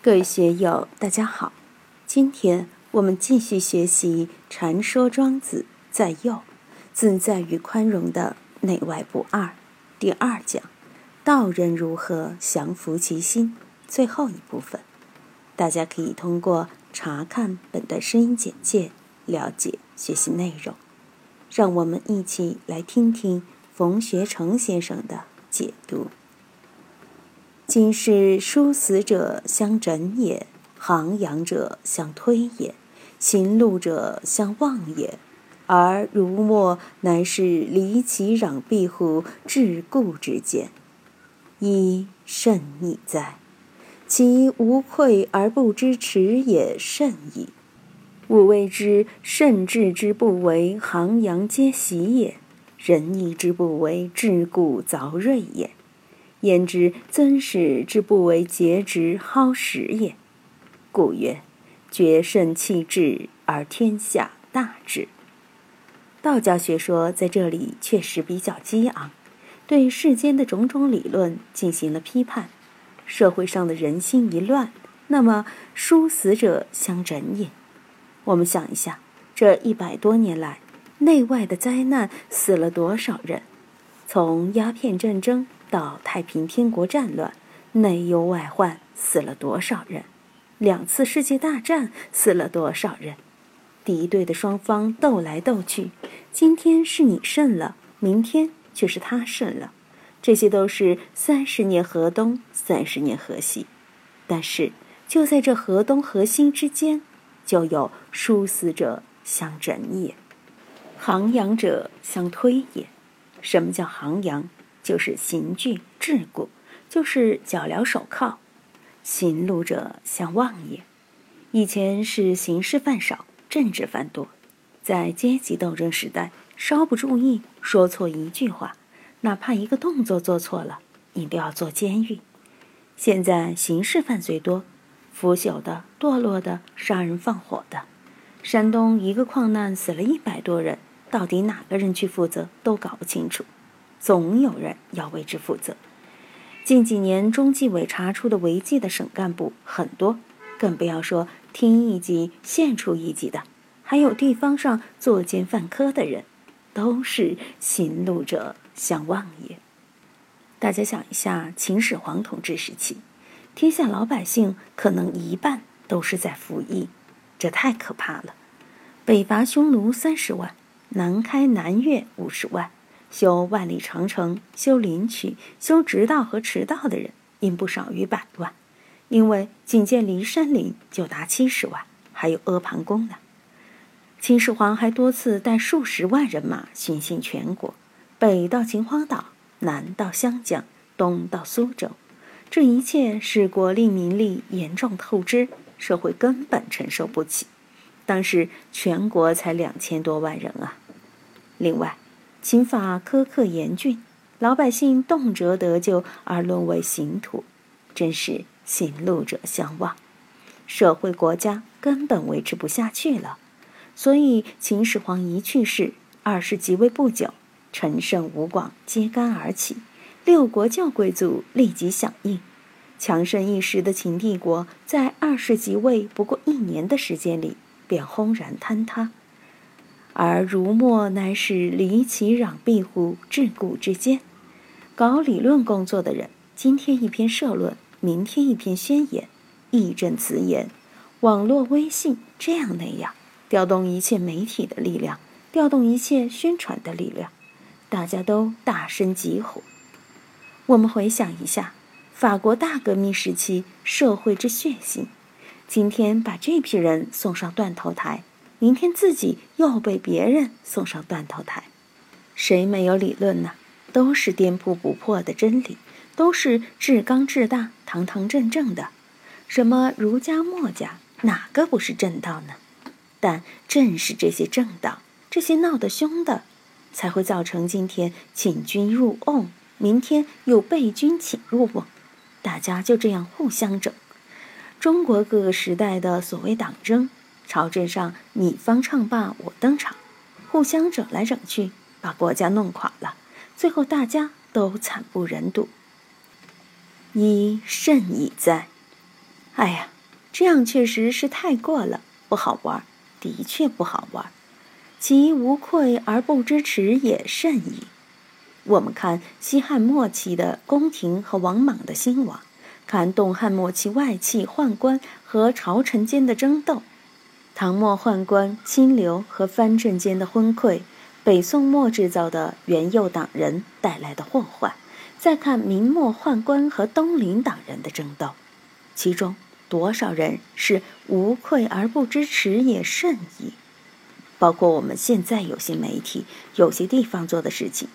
各位学友，大家好。今天我们继续学习《传说庄子在右，自在与宽容的内外不二》第二讲：道人如何降服其心？最后一部分，大家可以通过查看本段声音简介了解学习内容。让我们一起来听听冯学成先生的解读。今是殊死者相枕也，航扬者相推也，行路者相望也，而如墨乃是离其壤壁乎桎梏之间，一甚矣哉！其无愧而不知耻也甚矣。吾谓之甚至之不为行扬皆喜也，仁义之不为至故凿锐也。焉知尊使之不为节直好实也？故曰：绝圣弃智而天下大治。道教学说在这里确实比较激昂，对世间的种种理论进行了批判。社会上的人心一乱，那么殊死者相枕也。我们想一下，这一百多年来，内外的灾难死了多少人？从鸦片战争。到太平天国战乱，内忧外患，死了多少人？两次世界大战死了多少人？敌对的双方斗来斗去，今天是你胜了，明天却是他胜了，这些都是三十年河东，三十年河西。但是就在这河东河西之间，就有殊死者相枕也，航扬者相推也。什么叫航扬？就是刑具桎梏，就是脚镣手铐。行路者相望也。以前是刑事犯少，政治犯多，在阶级斗争时代，稍不注意，说错一句话，哪怕一个动作做错了，你都要坐监狱。现在刑事犯罪多，腐朽的、堕落的、杀人放火的。山东一个矿难死了一百多人，到底哪个人去负责，都搞不清楚。总有人要为之负责。近几年，中纪委查出的违纪的省干部很多，更不要说厅一级、县处一级的，还有地方上作奸犯科的人，都是行路者相望也。大家想一下，秦始皇统治时期，天下老百姓可能一半都是在服役，这太可怕了。北伐匈奴三十万，南开南越五十万。修万里长城、修林渠、修直道和驰道的人，应不少于百万，因为仅建骊山陵就达七十万，还有阿房宫呢。秦始皇还多次带数十万人马巡行全国，北到秦皇岛，南到湘江，东到苏州，这一切使国力民力严重透支，社会根本承受不起。当时全国才两千多万人啊，另外。刑法苛刻严峻，老百姓动辄得救而沦为刑徒，真是行路者相望，社会国家根本维持不下去了。所以秦始皇一去世，二世即位不久，陈胜吴广揭竿而起，六国旧贵族立即响应，强盛一时的秦帝国在二世即位不过一年的时间里便轰然坍塌。而儒墨乃是离其壤壁乎桎梏之间，搞理论工作的人，今天一篇社论，明天一篇宣言，义正辞严，网络微信这样那样，调动一切媒体的力量，调动一切宣传的力量，大家都大声疾呼。我们回想一下，法国大革命时期社会之血腥，今天把这批人送上断头台。明天自己又被别人送上断头台，谁没有理论呢？都是颠扑不破的真理，都是至刚至大、堂堂正正的。什么儒家、墨家，哪个不是正道呢？但正是这些正道，这些闹得凶的，才会造成今天请君入瓮，明天又被君请入瓮，大家就这样互相整。中国各个时代的所谓党争。朝政上你方唱罢我登场，互相整来整去，把国家弄垮了，最后大家都惨不忍睹。一甚矣哉！哎呀，这样确实是太过了，不好玩，的确不好玩。其无愧而不知耻也甚矣。我们看西汉末期的宫廷和王莽的兴亡，看东汉末期外戚宦官和朝臣间的争斗，唐末宦官清流和藩镇间的昏聩，北宋末制造的元佑党人带来的祸患，再看明末宦官和东林党人的争斗，其中多少人是无愧而不知耻也甚矣。包括我们现在有些媒体、有些地方做的事情。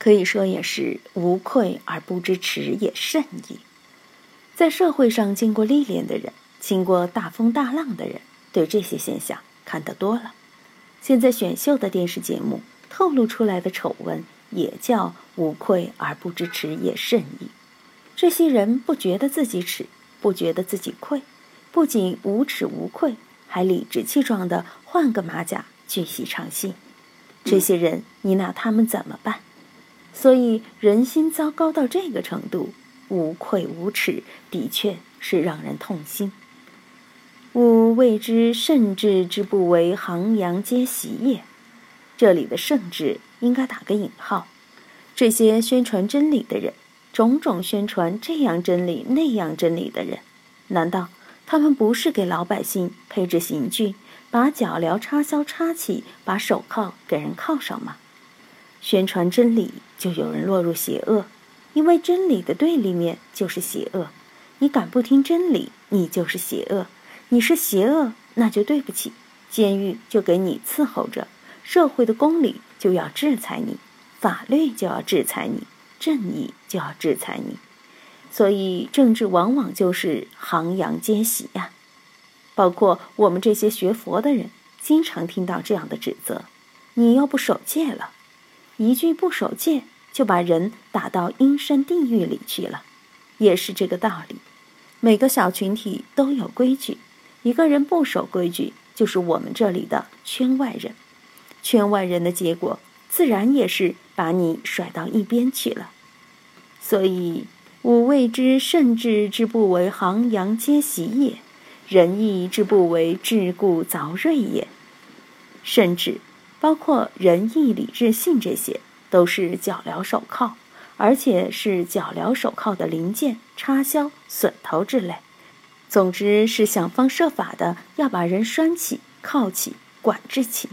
可以说也是无愧而不知耻也甚矣。在社会上经过历练的人，经过大风大浪的人，对这些现象看得多了。现在选秀的电视节目透露出来的丑闻，也叫无愧而不知耻也甚矣。这些人不觉得自己耻，不觉得自己愧，不仅无耻无愧，还理直气壮地换个马甲继续唱戏。这些人，你拿他们怎么办？所以人心糟糕到这个程度，无愧无耻，的确是让人痛心。吾谓之圣智之不为，昂扬皆习也。这里的圣智应该打个引号。这些宣传真理的人，种种宣传这样真理那样真理的人，难道他们不是给老百姓配置刑具，把脚镣插销插起，把手铐给人铐上吗？宣传真理，就有人落入邪恶，因为真理的对立面就是邪恶。你敢不听真理，你就是邪恶。你是邪恶，那就对不起，监狱就给你伺候着，社会的公理就要制裁你，法律就要制裁你，正义就要制裁你。所以政治往往就是行阳皆喜呀。包括我们这些学佛的人，经常听到这样的指责：你又不守戒了。一句不守戒，就把人打到阴山地狱里去了，也是这个道理。每个小群体都有规矩，一个人不守规矩，就是我们这里的圈外人。圈外人的结果，自然也是把你甩到一边去了。所以，吾谓之圣智之不为，昂扬皆习也；仁义之不为，桎梏凿锐也。甚至。包括仁义礼智信这些，都是脚镣手铐，而且是脚镣手铐的零件、插销、榫头之类。总之是想方设法的要把人拴起、铐起、管制起。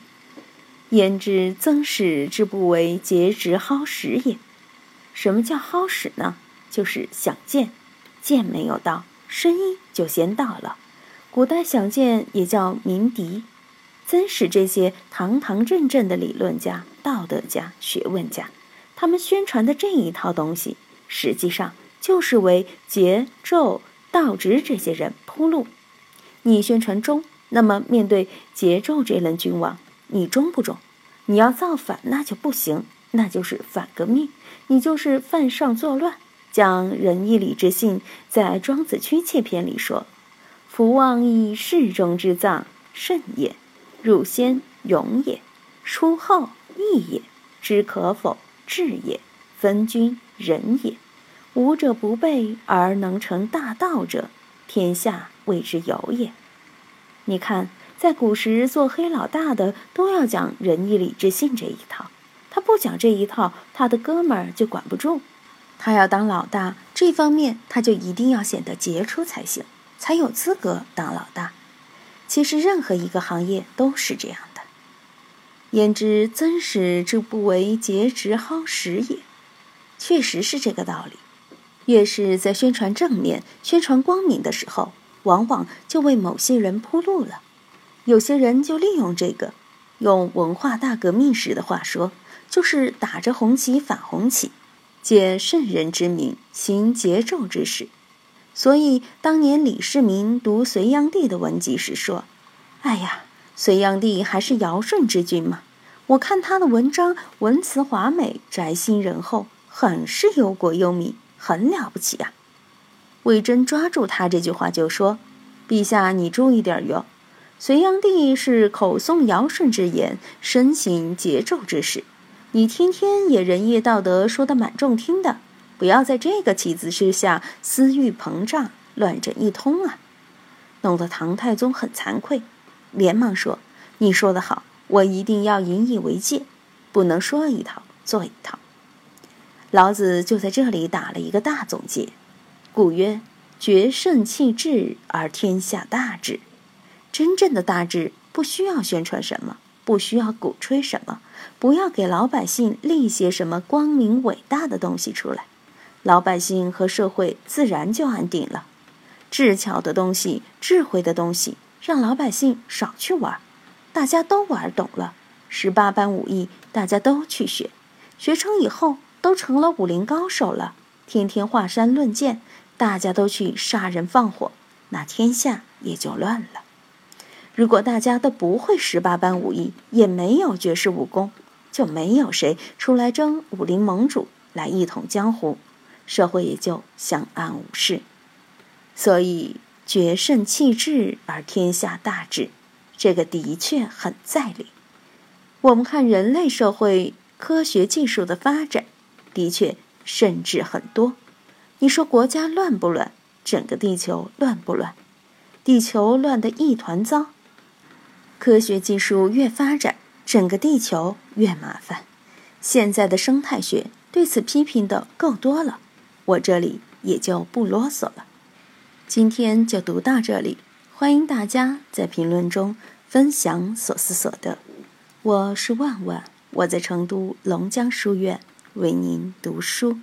焉知曾始之不为，节直蒿使也？什么叫蒿使呢？就是想见，见没有到，声音就先到了。古代想见也叫鸣笛。曾使这些堂堂正正的理论家、道德家、学问家，他们宣传的这一套东西，实际上就是为桀、纣、道直这些人铺路。你宣传忠，那么面对桀、纣这轮君王，你忠不忠？你要造反，那就不行，那就是反革命，你就是犯上作乱。讲仁义礼智信，在《庄子·屈切篇》里说：“夫妄以世中之葬，甚也。”入先勇也，出后义也，知可否智也，分君仁也。无者不备而能成大道者，天下谓之有也。你看，在古时做黑老大的都要讲仁义礼智信这一套，他不讲这一套，他的哥们儿就管不住。他要当老大，这方面他就一定要显得杰出才行，才有资格当老大。其实任何一个行业都是这样的。焉知曾始之不为，节直好食也？确实是这个道理。越是在宣传正面、宣传光明的时候，往往就为某些人铺路了。有些人就利用这个，用文化大革命时的话说，就是打着红旗反红旗，借圣人之名行桀纣之事。所以，当年李世民读隋炀帝的文集时说：“哎呀，隋炀帝还是尧舜之君嘛！我看他的文章，文辞华美，宅心仁厚，很是忧国忧民，很了不起啊！”魏征抓住他这句话就说：“陛下，你注意点哟！隋炀帝是口诵尧舜之言，身行桀纣之事，你天天也仁义道德说的蛮中听的。”不要在这个旗子之下私欲膨胀，乱整一通啊！弄得唐太宗很惭愧，连忙说：“你说得好，我一定要引以为戒，不能说一套做一套。”老子就在这里打了一个大总结。故曰：“决胜气质而天下大治。”真正的大治不需要宣传什么，不需要鼓吹什么，不要给老百姓立些什么光明伟大的东西出来，老百姓和社会自然就安定了。智巧的东西，智慧的东西，让老百姓少去玩，大家都玩懂了。十八般武艺，大家都去学，学成以后都成了武林高手了，天天华山论剑。大家都去杀人放火，那天下也就乱了。如果大家都不会十八般武艺，也没有绝世武功，就没有谁出来争武林盟主来一统江湖，社会也就相安无事。所以决胜气质而天下大治，这个的确很在理。我们看人类社会科学技术的发展，的确甚至很多。你说国家乱不乱？整个地球乱不乱？地球乱得一团糟。科学技术越发展，整个地球越麻烦。现在的生态学对此批评的够多了，我这里也就不啰嗦了。今天就读到这里，欢迎大家在评论中分享所思所得。我是万万，我在成都龙江书院为您读书。